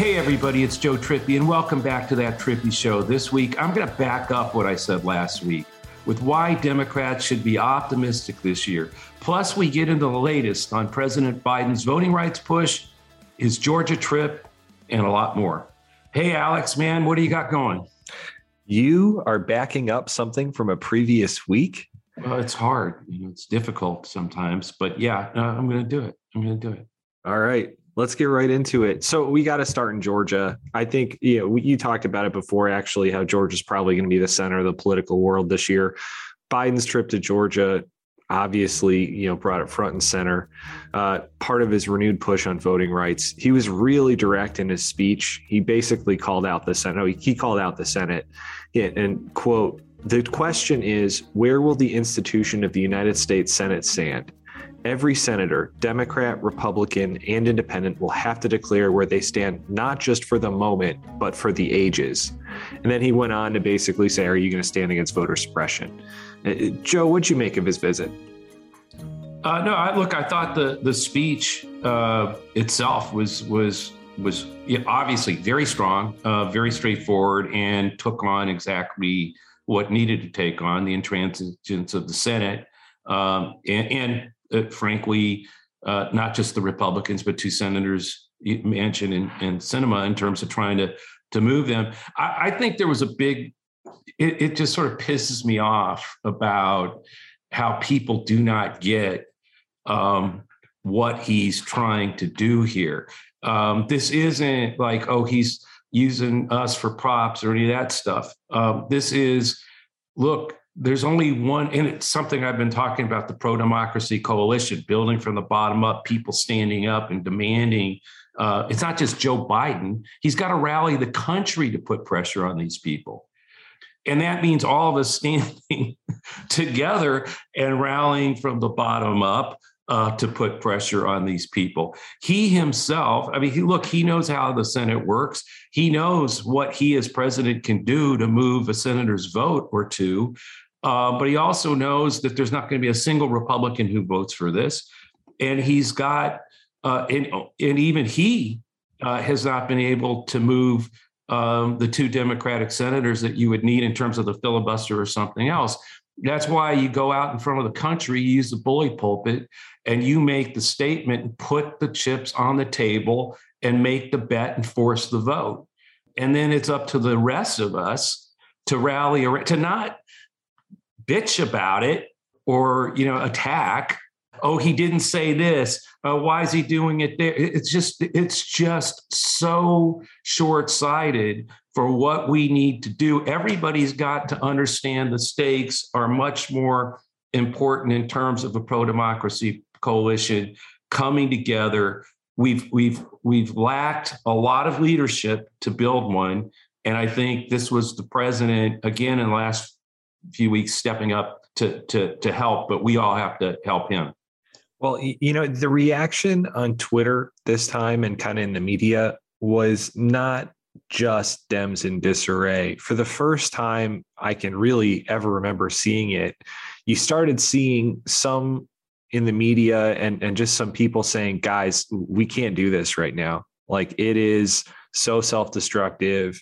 Hey, everybody, it's Joe Trippi, and welcome back to that Trippi Show. This week, I'm going to back up what I said last week with why Democrats should be optimistic this year. Plus, we get into the latest on President Biden's voting rights push, his Georgia trip, and a lot more. Hey, Alex, man, what do you got going? You are backing up something from a previous week. Well, it's hard. You know, it's difficult sometimes, but yeah, I'm going to do it. I'm going to do it. All right let's get right into it. So we got to start in Georgia. I think you know you talked about it before, actually, how Georgia's probably going to be the center of the political world this year. Biden's trip to Georgia obviously you know brought it front and center uh, part of his renewed push on voting rights he was really direct in his speech he basically called out the senate he called out the senate and quote the question is where will the institution of the united states senate stand Every senator, Democrat, Republican, and Independent, will have to declare where they stand, not just for the moment, but for the ages. And then he went on to basically say, Are you going to stand against voter suppression? Uh, Joe, what'd you make of his visit? Uh, no, I, look, I thought the the speech uh, itself was was was obviously very strong, uh, very straightforward, and took on exactly what needed to take on the intransigence of the Senate, um, and, and uh, frankly, uh, not just the Republicans, but two senators, Manchin and, and Sinema, in terms of trying to to move them. I, I think there was a big. It, it just sort of pisses me off about how people do not get um, what he's trying to do here. Um, this isn't like, oh, he's using us for props or any of that stuff. Um, this is, look, there's only one, and it's something I've been talking about the pro democracy coalition, building from the bottom up, people standing up and demanding. Uh, it's not just Joe Biden. He's got to rally the country to put pressure on these people. And that means all of us standing together and rallying from the bottom up uh, to put pressure on these people. He himself, I mean, he, look, he knows how the Senate works. He knows what he as president can do to move a senator's vote or two. Uh, but he also knows that there's not going to be a single Republican who votes for this. And he's got, uh, and, and even he uh, has not been able to move um, the two Democratic senators that you would need in terms of the filibuster or something else. That's why you go out in front of the country, you use the bully pulpit, and you make the statement and put the chips on the table and make the bet and force the vote. And then it's up to the rest of us to rally around, to not bitch about it or, you know, attack. Oh, he didn't say this. Uh, why is he doing it there? It's just, it's just so short sighted for what we need to do. Everybody's got to understand the stakes are much more important in terms of a pro democracy coalition coming together. We've we've we've lacked a lot of leadership to build one, and I think this was the president again in the last few weeks stepping up to to to help. But we all have to help him. Well, you know, the reaction on Twitter this time and kind of in the media was not just Dems in disarray. For the first time I can really ever remember seeing it, you started seeing some in the media and, and just some people saying, guys, we can't do this right now. Like it is so self destructive.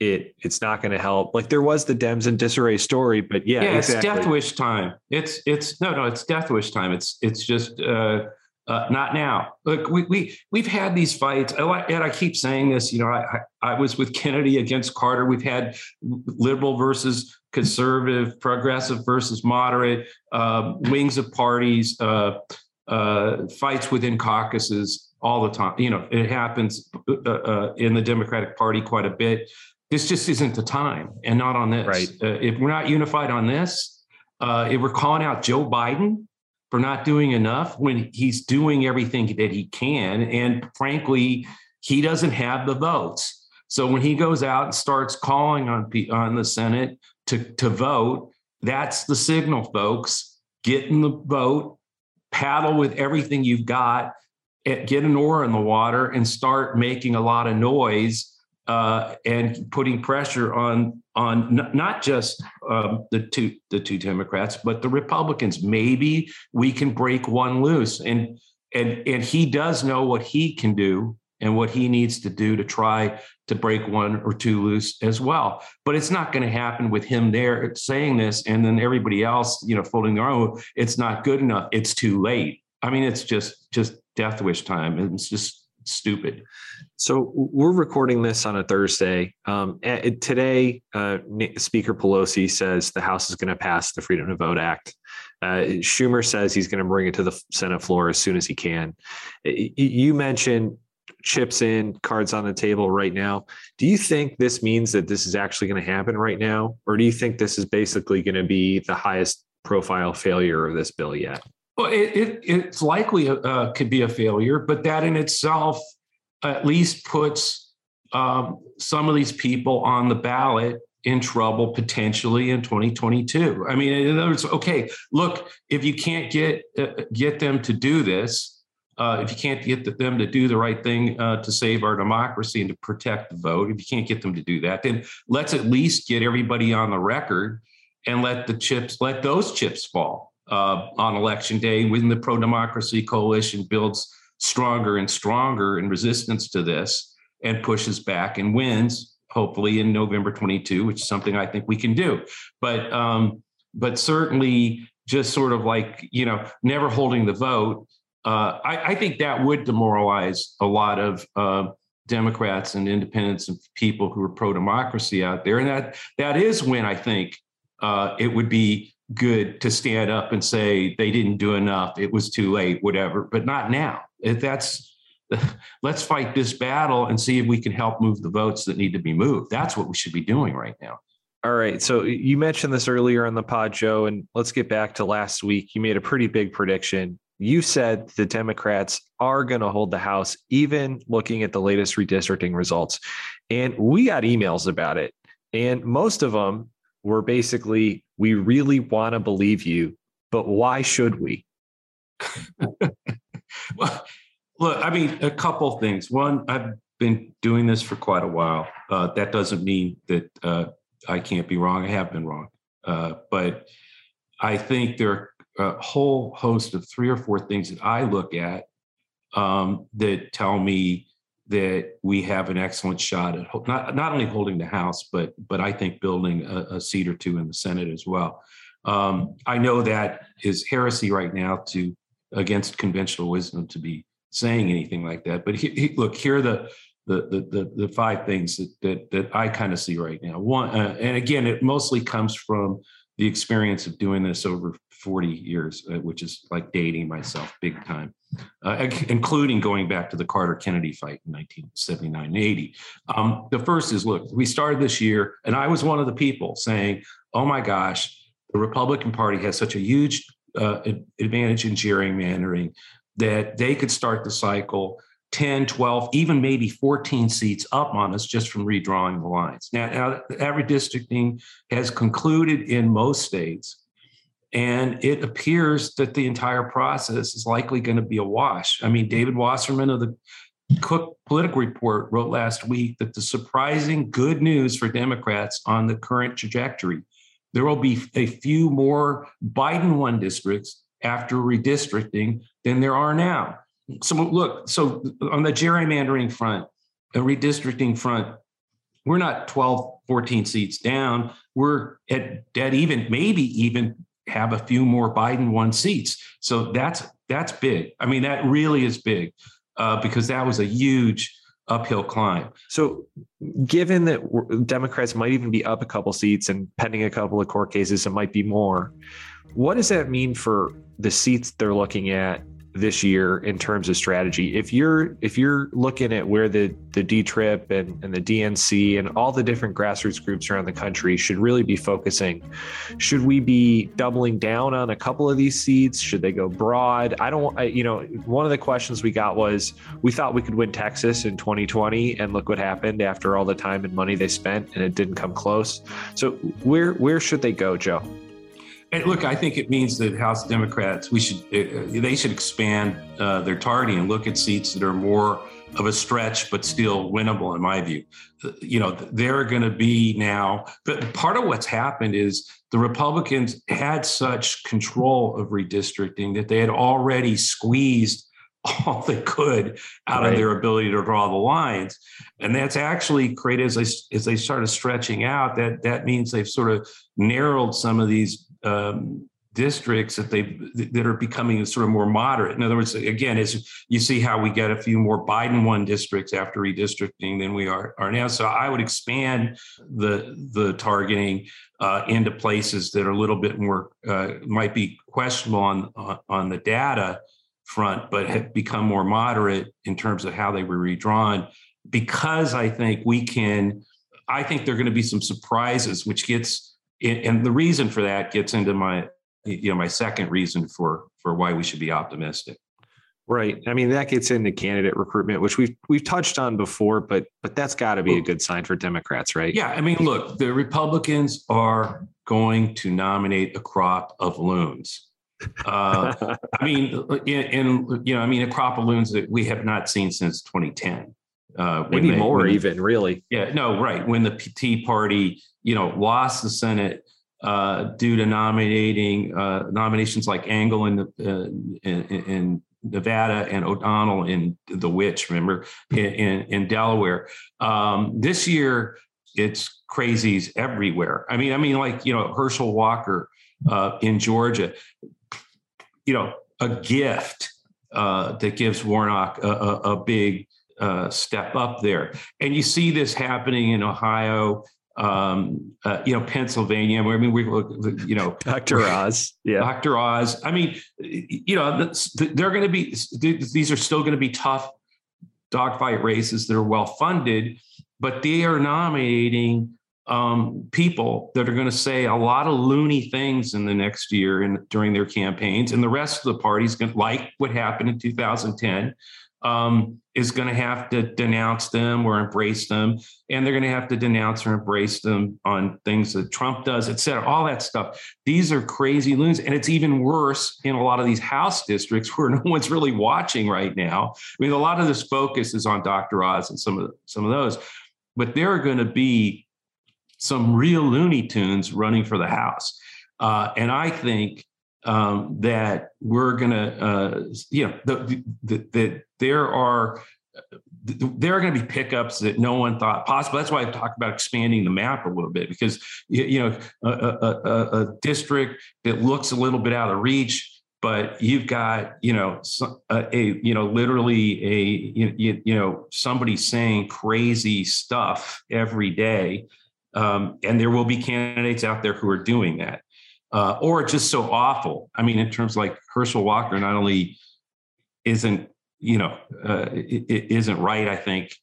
It it's not going to help. Like there was the Dems and disarray story, but yeah, yeah, exactly. it's death wish time. It's it's no no, it's death wish time. It's it's just uh, uh, not now. Look, we we we've had these fights, and I keep saying this. You know, I I was with Kennedy against Carter. We've had liberal versus conservative, progressive versus moderate, uh, wings of parties, uh, uh, fights within caucuses all the time. You know, it happens uh, uh, in the Democratic Party quite a bit this just isn't the time and not on this. Right. Uh, if we're not unified on this, uh, if we're calling out Joe Biden for not doing enough when he's doing everything that he can, and frankly, he doesn't have the votes. So when he goes out and starts calling on on the Senate to to vote, that's the signal, folks. Get in the vote, paddle with everything you've got, eh, get an oar in the water, and start making a lot of noise uh, and putting pressure on on n- not just um, the two the two Democrats, but the Republicans. Maybe we can break one loose, and and and he does know what he can do and what he needs to do to try to break one or two loose as well. But it's not going to happen with him there saying this, and then everybody else, you know, folding their own. It's not good enough. It's too late. I mean, it's just just death wish time. It's just stupid. So we're recording this on a Thursday. Um, today, uh, Speaker Pelosi says the House is going to pass the Freedom to Vote Act. Uh, Schumer says he's going to bring it to the Senate floor as soon as he can. You mentioned chips in, cards on the table right now. Do you think this means that this is actually going to happen right now, or do you think this is basically going to be the highest profile failure of this bill yet? Well, it, it it's likely uh, could be a failure, but that in itself at least puts um, some of these people on the ballot in trouble potentially in 2022. I mean, in other words, okay, look, if you can't get uh, get them to do this, uh, if you can't get them to do the right thing uh, to save our democracy and to protect the vote, if you can't get them to do that, then let's at least get everybody on the record and let the chips, let those chips fall uh, on election day when the pro democracy coalition builds stronger and stronger in resistance to this and pushes back and wins hopefully in november 22 which is something i think we can do. But um, but certainly just sort of like you know never holding the vote uh, I, I, think that would demoralize a lot of uh, democrats and independents and people who are pro-democracy out there. And that that is when i think uh, it would be good to stand up and say they didn't do enough, it was too late, whatever, but not now. If that's let's fight this battle and see if we can help move the votes that need to be moved. That's what we should be doing right now. All right. So you mentioned this earlier on the pod, Joe, and let's get back to last week. You made a pretty big prediction. You said the Democrats are going to hold the House, even looking at the latest redistricting results. And we got emails about it. And most of them were basically, we really want to believe you, but why should we? well, look, I mean, a couple things. One, I've been doing this for quite a while. Uh, that doesn't mean that uh, I can't be wrong. I have been wrong. Uh, but I think there are a whole host of three or four things that I look at um, that tell me that we have an excellent shot at not not only holding the House, but but I think building a, a seat or two in the Senate as well. Um, I know that is heresy right now to against conventional wisdom to be saying anything like that. But he, he, look, here are the the, the the five things that that, that I kind of see right now. One, uh, and again, it mostly comes from the experience of doing this over 40 years, uh, which is like dating myself big time, uh, including going back to the Carter Kennedy fight in 1979 and 80. Um, the first is look, we started this year, and I was one of the people saying, oh my gosh, the Republican Party has such a huge uh, advantage in gerrymandering that they could start the cycle 10, 12, even maybe 14 seats up on us just from redrawing the lines. Now, now that redistricting has concluded in most states. And it appears that the entire process is likely going to be a wash. I mean, David Wasserman of the Cook Political Report wrote last week that the surprising good news for Democrats on the current trajectory, there will be a few more Biden won districts after redistricting than there are now. So look, so on the gerrymandering front, the redistricting front, we're not 12, 14 seats down. We're at dead even, maybe even have a few more Biden won seats. So that's that's big. I mean, that really is big uh, because that was a huge uphill climb. So, given that Democrats might even be up a couple seats and pending a couple of court cases, it might be more. What does that mean for the seats they're looking at this year in terms of strategy. If you're if you're looking at where the the D Trip and, and the DNC and all the different grassroots groups around the country should really be focusing, should we be doubling down on a couple of these seats? Should they go broad? I don't. I, you know, one of the questions we got was we thought we could win Texas in 2020, and look what happened after all the time and money they spent, and it didn't come close. So where where should they go, Joe? And look, I think it means that House Democrats we should uh, they should expand uh, their targeting and look at seats that are more of a stretch but still winnable in my view. You know, they're going to be now. But part of what's happened is the Republicans had such control of redistricting that they had already squeezed all they could out right. of their ability to draw the lines and that's actually created as they as they started stretching out that that means they've sort of narrowed some of these um, districts that they that are becoming sort of more moderate. In other words, again, as you see how we get a few more Biden won districts after redistricting than we are are now. So I would expand the the targeting uh, into places that are a little bit more uh, might be questionable on, on on the data front, but have become more moderate in terms of how they were redrawn. Because I think we can, I think there are going to be some surprises, which gets and the reason for that gets into my you know my second reason for for why we should be optimistic. Right. I mean that gets into candidate recruitment which we've we've touched on before but but that's got to be a good sign for democrats right? Yeah i mean look the republicans are going to nominate a crop of loons. Uh, i mean in, you know i mean a crop of loons that we have not seen since 2010 uh, maybe they, more even really yeah no right when the tea party you know, lost the Senate uh, due to nominating uh, nominations like Angle in, uh, in, in, Nevada and O'Donnell in the Witch, remember, in, in, in Delaware. Um, this year, it's crazies everywhere. I mean, I mean, like you know, Herschel Walker uh, in Georgia, you know, a gift uh, that gives Warnock a, a, a big uh, step up there. And you see this happening in Ohio um, uh, you know, Pennsylvania. I mean, we, you know, Dr. Oz, yeah, Dr. Oz. I mean, you know, they're going to be; these are still going to be tough dogfight races that are well funded, but they are nominating um, people that are going to say a lot of loony things in the next year and during their campaigns, and the rest of the parties, like what happened in 2010, um, is going to have to denounce them or embrace them. And they're going to have to denounce or embrace them on things that Trump does, et cetera, all that stuff. These are crazy loons. And it's even worse in a lot of these House districts where no one's really watching right now. I mean, a lot of this focus is on Dr. Oz and some of the, some of those, but there are going to be some real Looney Tunes running for the House. Uh, and I think um, that we're going to, uh, you know, that the, the, there are there are going to be pickups that no one thought possible. That's why I talk about expanding the map a little bit because you know a, a, a, a district that looks a little bit out of reach, but you've got you know a you know literally a you, you know somebody saying crazy stuff every day, um, and there will be candidates out there who are doing that uh, or just so awful. I mean, in terms like Herschel Walker, not only isn't you know uh, it, it isn't right. I think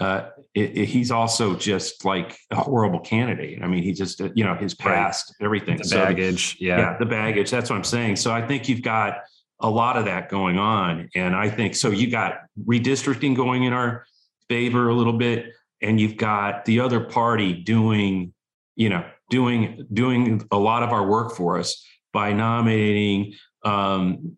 uh, it, it, he's also just like a horrible candidate. I mean, he just uh, you know his past, right. everything, the so, baggage, yeah. yeah, the baggage. That's what I'm saying. So I think you've got a lot of that going on, and I think so. You got redistricting going in our favor a little bit, and you've got the other party doing you know doing doing a lot of our work for us by nominating um,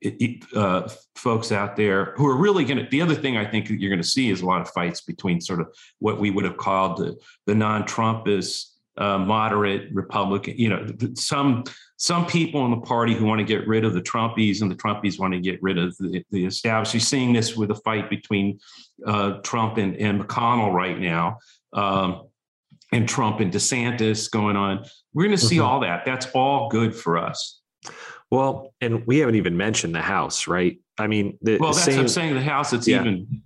uh, folks out there who are really going to. The other thing I think you're going to see is a lot of fights between sort of what we would have called the the non-Trumpist, uh, moderate Republican. You know, some some people in the party who want to get rid of the Trumpies, and the Trumpies want to get rid of the, the established. You're seeing this with a fight between uh, Trump and, and McConnell right now. Um, and Trump and DeSantis going on. We're going to see mm-hmm. all that. That's all good for us. Well, and we haven't even mentioned the House, right? I mean, the, well, that's same, what I'm saying. The House, it's yeah. even.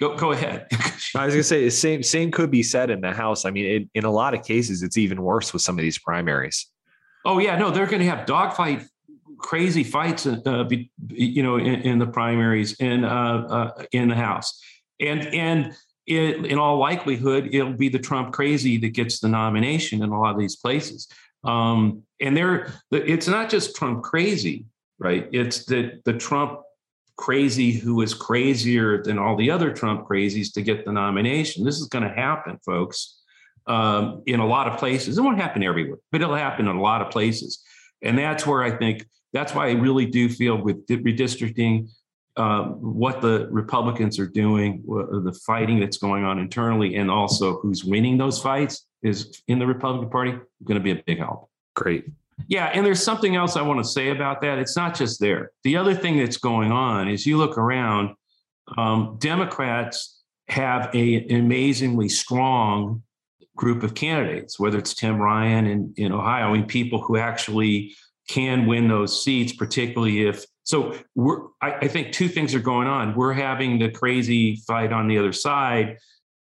Go go ahead. I was going to say the same same could be said in the House. I mean, it, in a lot of cases, it's even worse with some of these primaries. Oh yeah, no, they're going to have dogfight, crazy fights, uh, be, you know, in, in, the primaries in uh, uh, in the House, and and it, in all likelihood, it'll be the Trump crazy that gets the nomination in a lot of these places. Um, and there, it's not just Trump crazy, right? It's the the Trump crazy who is crazier than all the other Trump crazies to get the nomination. This is going to happen, folks, um, in a lot of places. It won't happen everywhere, but it'll happen in a lot of places. And that's where I think that's why I really do feel with redistricting, um, what the Republicans are doing, the fighting that's going on internally, and also who's winning those fights is in the Republican Party going to be a big help. Great. Yeah, and there's something else I want to say about that. It's not just there. The other thing that's going on is you look around, um, Democrats have a, an amazingly strong group of candidates, whether it's Tim Ryan in, in Ohio, I mean, people who actually can win those seats, particularly if. So we're, I, I think two things are going on. We're having the crazy fight on the other side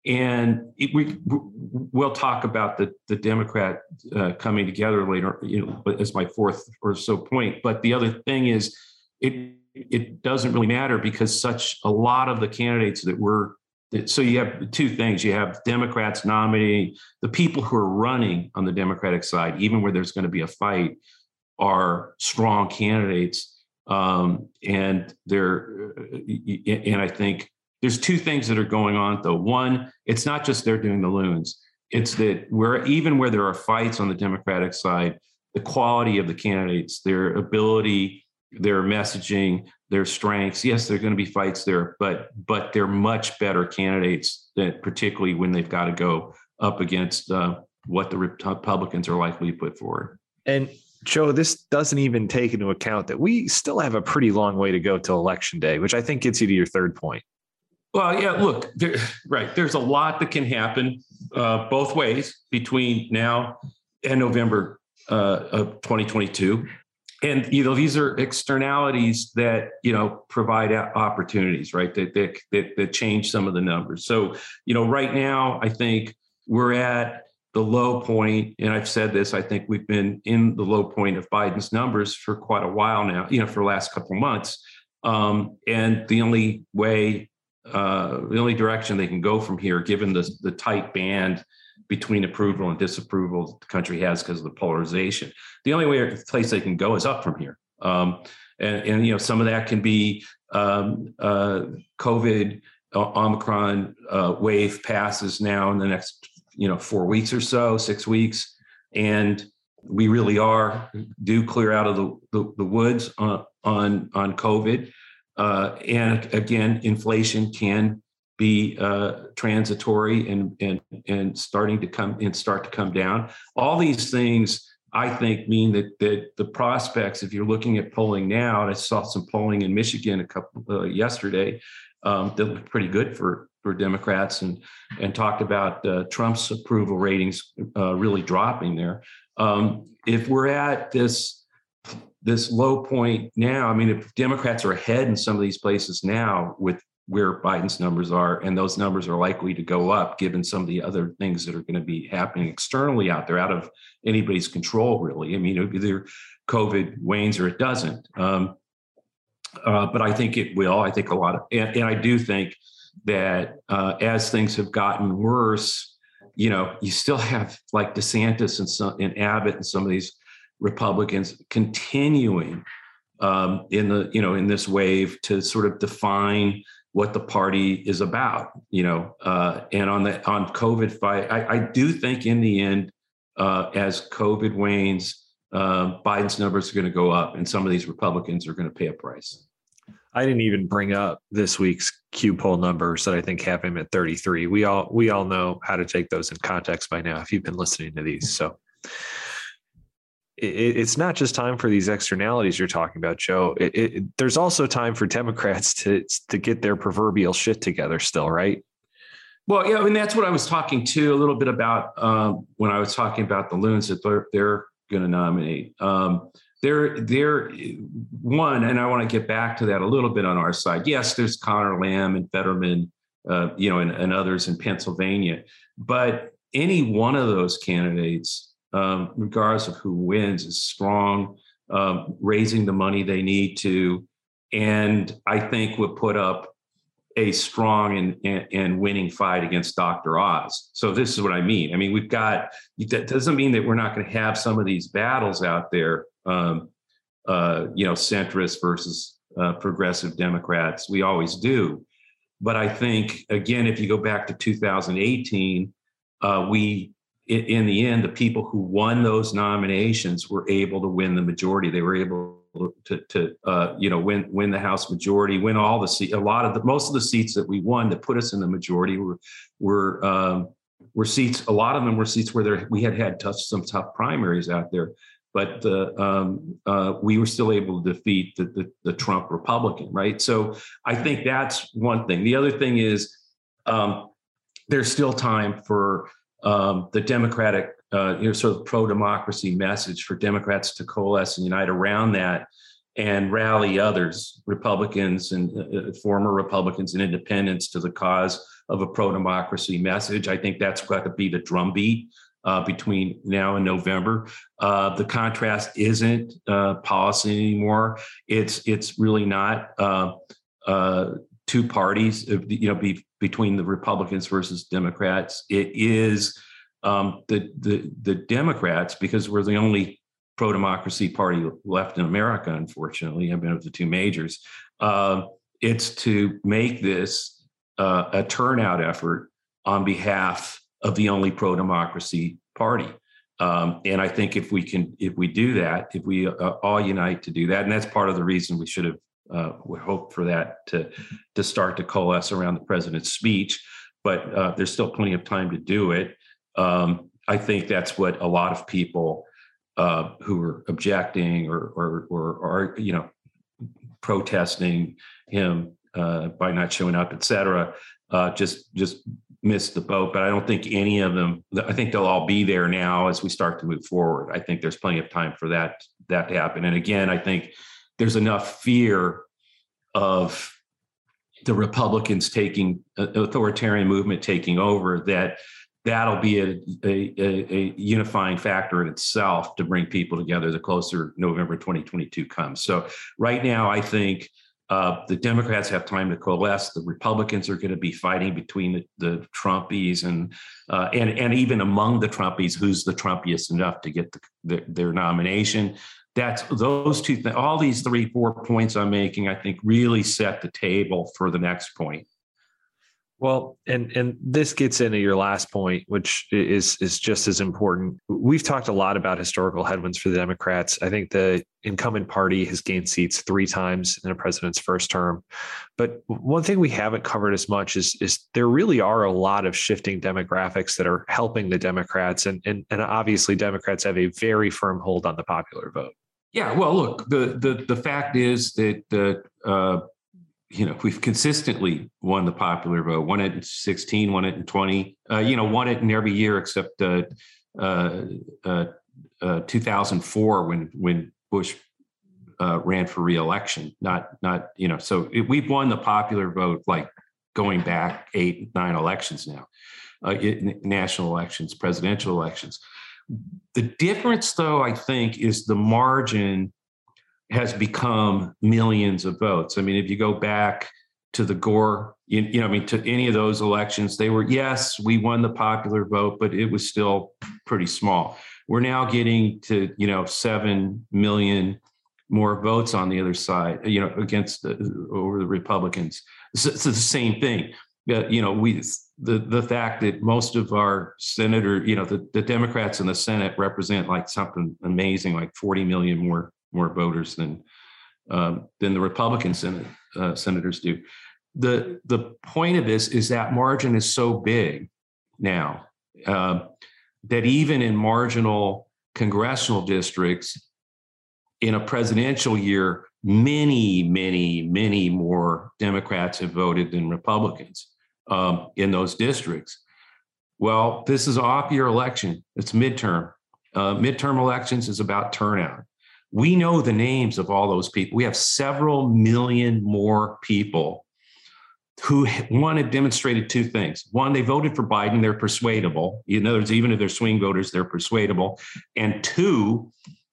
and it, we we'll talk about the the Democrat uh, coming together later, you know, as my fourth or so point. But the other thing is, it it doesn't really matter because such a lot of the candidates that were so you have two things you have democrats nominating the people who are running on the democratic side even where there's going to be a fight are strong candidates um, and they're uh, and i think there's two things that are going on though. One, it's not just they're doing the loons. It's that where even where there are fights on the Democratic side, the quality of the candidates, their ability, their messaging, their strengths. Yes, there are going to be fights there, but but they're much better candidates that particularly when they've got to go up against uh, what the Republicans are likely to put forward. And Joe, this doesn't even take into account that we still have a pretty long way to go till election day, which I think gets you to your third point. Well, yeah, look, there, right. There's a lot that can happen uh, both ways between now and November uh, of 2022. And you know these are externalities that you know provide opportunities, right? That, that that that change some of the numbers. So you know, right now, I think we're at the low point, and I've said this. I think we've been in the low point of Biden's numbers for quite a while now. You know, for the last couple of months. Um, and the only way uh, the only direction they can go from here, given the, the tight band between approval and disapproval the country has because of the polarization. The only way place they can go is up from here. Um, and, and, you know, some of that can be um, uh, COVID, Omicron uh, wave passes now in the next, you know, four weeks or so, six weeks, and we really are do clear out of the the, the woods on on on COVID. Uh, and again, inflation can be uh, transitory and and and starting to come and start to come down. All these things, I think, mean that that the prospects. If you're looking at polling now, and I saw some polling in Michigan a couple uh, yesterday, um, that looked pretty good for for Democrats, and and talked about uh, Trump's approval ratings uh, really dropping there. Um, if we're at this this low point now. I mean, if Democrats are ahead in some of these places now with where Biden's numbers are, and those numbers are likely to go up given some of the other things that are going to be happening externally out there, out of anybody's control, really. I mean, either COVID wanes or it doesn't. Um, uh, but I think it will. I think a lot of, and, and I do think that uh, as things have gotten worse, you know, you still have like DeSantis and some and Abbott and some of these Republicans continuing um, in the you know in this wave to sort of define what the party is about, you know, uh, and on the on COVID fight, I, I do think in the end, uh, as COVID wanes, uh, Biden's numbers are going to go up, and some of these Republicans are going to pay a price. I didn't even bring up this week's Q poll numbers that I think have him at 33. We all we all know how to take those in context by now if you've been listening to these. So it, it's not just time for these externalities you're talking about, Joe. It, it, there's also time for Democrats to to get their proverbial shit together. Still, right? Well, yeah, I mean that's what I was talking to a little bit about um, when I was talking about the loons that they're, they're going to nominate. Um, they're they're one, and I want to get back to that a little bit on our side. Yes, there's Conor Lamb and Fetterman, uh, you know, and, and, others in Pennsylvania, but any one of those candidates, um, regardless of who wins, is strong, um, raising the money they need to, and I think would put up a strong and, and, and, winning fight against Dr. Oz. So this is what I mean. I mean, we've got that doesn't mean that we're not going to have some of these battles out there. Um, uh, you know, centrist versus uh, progressive Democrats. We always do, but I think again, if you go back to 2018, uh, we in the end, the people who won those nominations were able to win the majority. They were able to, to uh, you know, win win the House majority, win all the seats. A lot of the most of the seats that we won that put us in the majority were were um, were seats. A lot of them were seats where there we had had tough, some tough primaries out there, but the, um, uh, we were still able to defeat the, the, the Trump Republican, right? So I think that's one thing. The other thing is um, there's still time for um, the Democratic, uh, you know, sort of pro democracy message for Democrats to coalesce and unite around that and rally others, Republicans and uh, uh former Republicans and independents, to the cause of a pro democracy message. I think that's got to be the drumbeat. Uh, between now and November, uh, the contrast isn't uh, policy anymore. It's it's really not uh, two parties. You know, be, between the Republicans versus Democrats. It is um, the, the, the Democrats, because we're the only pro democracy party left in America, unfortunately, I mean, of the two majors. Uh, it's to make this uh, a turnout effort on behalf of the only pro democracy party. Um, and I think if we can, if we do that, if we uh, all unite to do that, and that's part of the reason we should have uh, we hope for that to to start to coalesce around the president's speech. But uh, there's still plenty of time to do it. Um, I think that's what a lot of people uh, who are objecting or, or or you know protesting him uh, by not showing up, et cetera, uh, just just missed the boat. But I don't think any of them. I think they'll all be there now as we start to move forward. I think there's plenty of time for that that to happen. And again, I think there's enough fear of the Republicans taking uh, authoritarian movement taking over that that'll be a, a, a, unifying factor in itself to bring people together the closer November 2022 comes. So right now, I think uh, the Democrats have time to coalesce. The Republicans are going to be fighting between the, the Trumpies and uh, and and even among the Trumpies, who's the Trumpiest enough to get the, the, their nomination that's those two things all these three four points i'm making i think really set the table for the next point well and and this gets into your last point which is is just as important. We've talked a lot about historical headwinds for the democrats. I think the incumbent party has gained seats three times in a president's first term. But one thing we haven't covered as much is is there really are a lot of shifting demographics that are helping the democrats. And and, and obviously democrats have a very firm hold on the popular vote. Yeah, well, look, the the the fact is that the uh, you know we've consistently won the popular vote. Won it in sixteen, won it in twenty. Uh, you know, won it in every year except uh, uh, uh, uh 2004 when when Bush ran for reelection. Not not you know. So it, we've won the popular vote like going back eight nine elections now, it, national elections, presidential elections. The difference, though, I think, is the margin has become millions of votes. I mean, if you go back to the Gore, you, you, know, I mean, to any of those elections, they were, yes, we won the popular vote, but it was still pretty small. We're now getting to, you know, 7 million more votes on the other side, you know, against the, over the Republicans. So it's the same thing. Uh, you know, we the the fact that most of our senator, you know, the, the Democrats in the Senate represent like something amazing, like 40 million more more voters than um, than the Republican Senate uh, senators do. The the point of this is that margin is so big now uh, that even in marginal congressional districts, in a presidential year, many, many, many more Democrats have voted than Republicans. um, in those districts. Well, this is off year election. It's midterm. Uh, midterm elections is about turnout. We know the names of all those people. We have several million more people who one have demonstrated two things. One, they voted for Biden, they're persuadable. In other words, even if they're swing voters, they're persuadable. And two,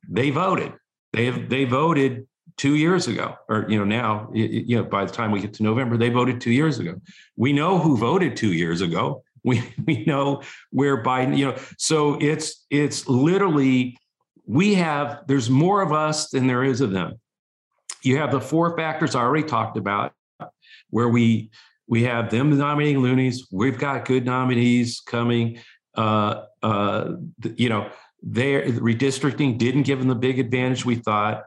they voted. They have they voted two years ago, or you know now, you know by the time we get to November, they voted two years ago. We know who voted two years ago. We we know where Biden, you know, so it's it's literally we have there's more of us than there is of them. You have the four factors I already talked about where we we have them nominating loonies. We've got good nominees coming. Uh, uh, you know, their redistricting didn't give them the big advantage we thought.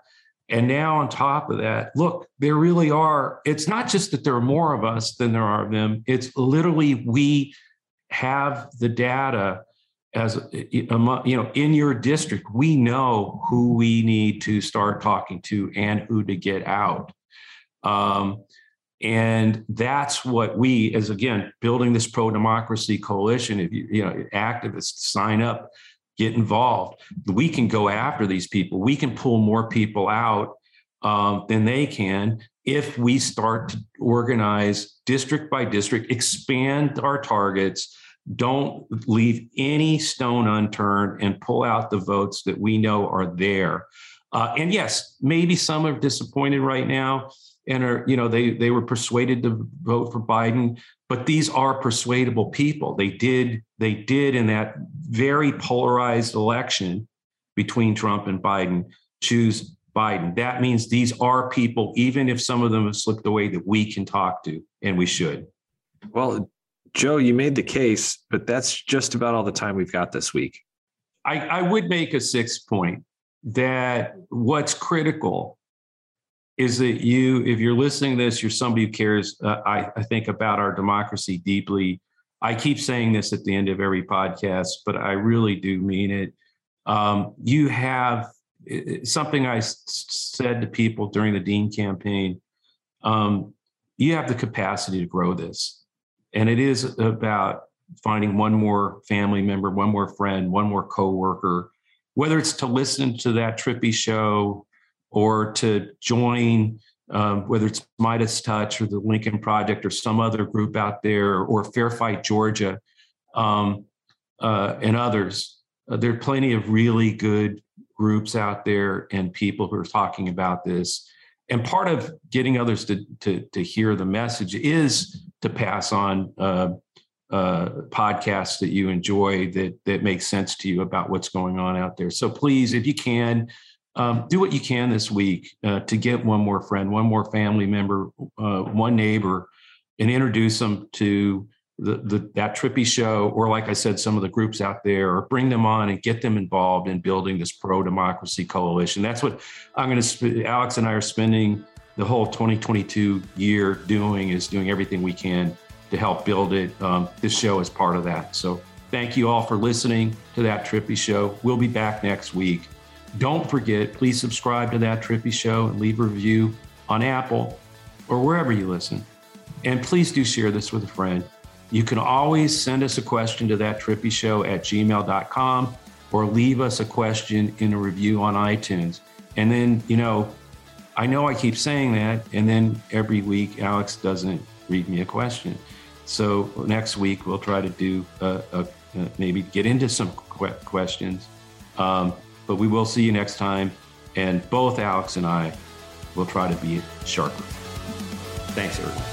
And now on top of that, look, there really are. It's not just that there are more of us than there are of them. It's literally we have the data as you know in your district. We know who we need to start talking to and who to get out. Um, and that's what we, as again, building this pro democracy coalition, if you, you know, activists sign up, get involved, we can go after these people. We can pull more people out um, than they can if we start to organize district by district, expand our targets, don't leave any stone unturned, and pull out the votes that we know are there. Uh, and yes, maybe some are disappointed right now and are you know they they were persuaded to vote for Biden but these are persuadable people. They did they did in that very polarized election between Trump and Biden choose Biden. That means these are people even if some of them have slipped away that we can talk to and we should. Well Joe you made the case but that's just about all the time we've got this week I, I would make a sixth point that what's critical is that you, if you're listening to this, you're somebody who cares, uh, I, I think, about our democracy deeply. I keep saying this at the end of every podcast, but I really do mean it. Um, you have something I said to people during the Dean campaign. Um, you have the capacity to grow this. And it is about finding one more family member, one more friend, one more coworker, whether it's to listen to that Trippi show or to join, um, whether it's MeidasTouch or the Lincoln Project or some other group out there, or Fair Fight Georgia um, uh, and others. Uh, there are plenty of really good groups out there and people who are talking about this. And part of getting others to, to, to hear the message is to pass on uh, uh, podcasts that you enjoy that that make sense to you about what's going on out there. So please, if you can, um, do what you can this week uh, to get one more friend, one more family member, uh, one neighbor, and introduce them to the, the, that Trippi show, or like I said, some of the groups out there, or bring them on and get them involved in building this pro democracy coalition. That's what I'm going to. Alex and I are spending the whole 2022 year doing is doing everything we can to help build it. Um, this show is part of that. So thank you all for listening to that Trippi show. We'll be back next week. Don't forget, please subscribe to That Trippi Show and leave a review on Apple or wherever you listen. And please do share this with a friend. You can always send us a question to that Trippi Show at gmail.com or leave us a question in a review on iTunes. And then, you know, I know I keep saying that, and then every week Alex doesn't read me a question. So next week we'll try to do uh, uh, maybe get into some questions. Um, but we will see you next time. And both Alex and I will try to be sharper. Thanks, everyone.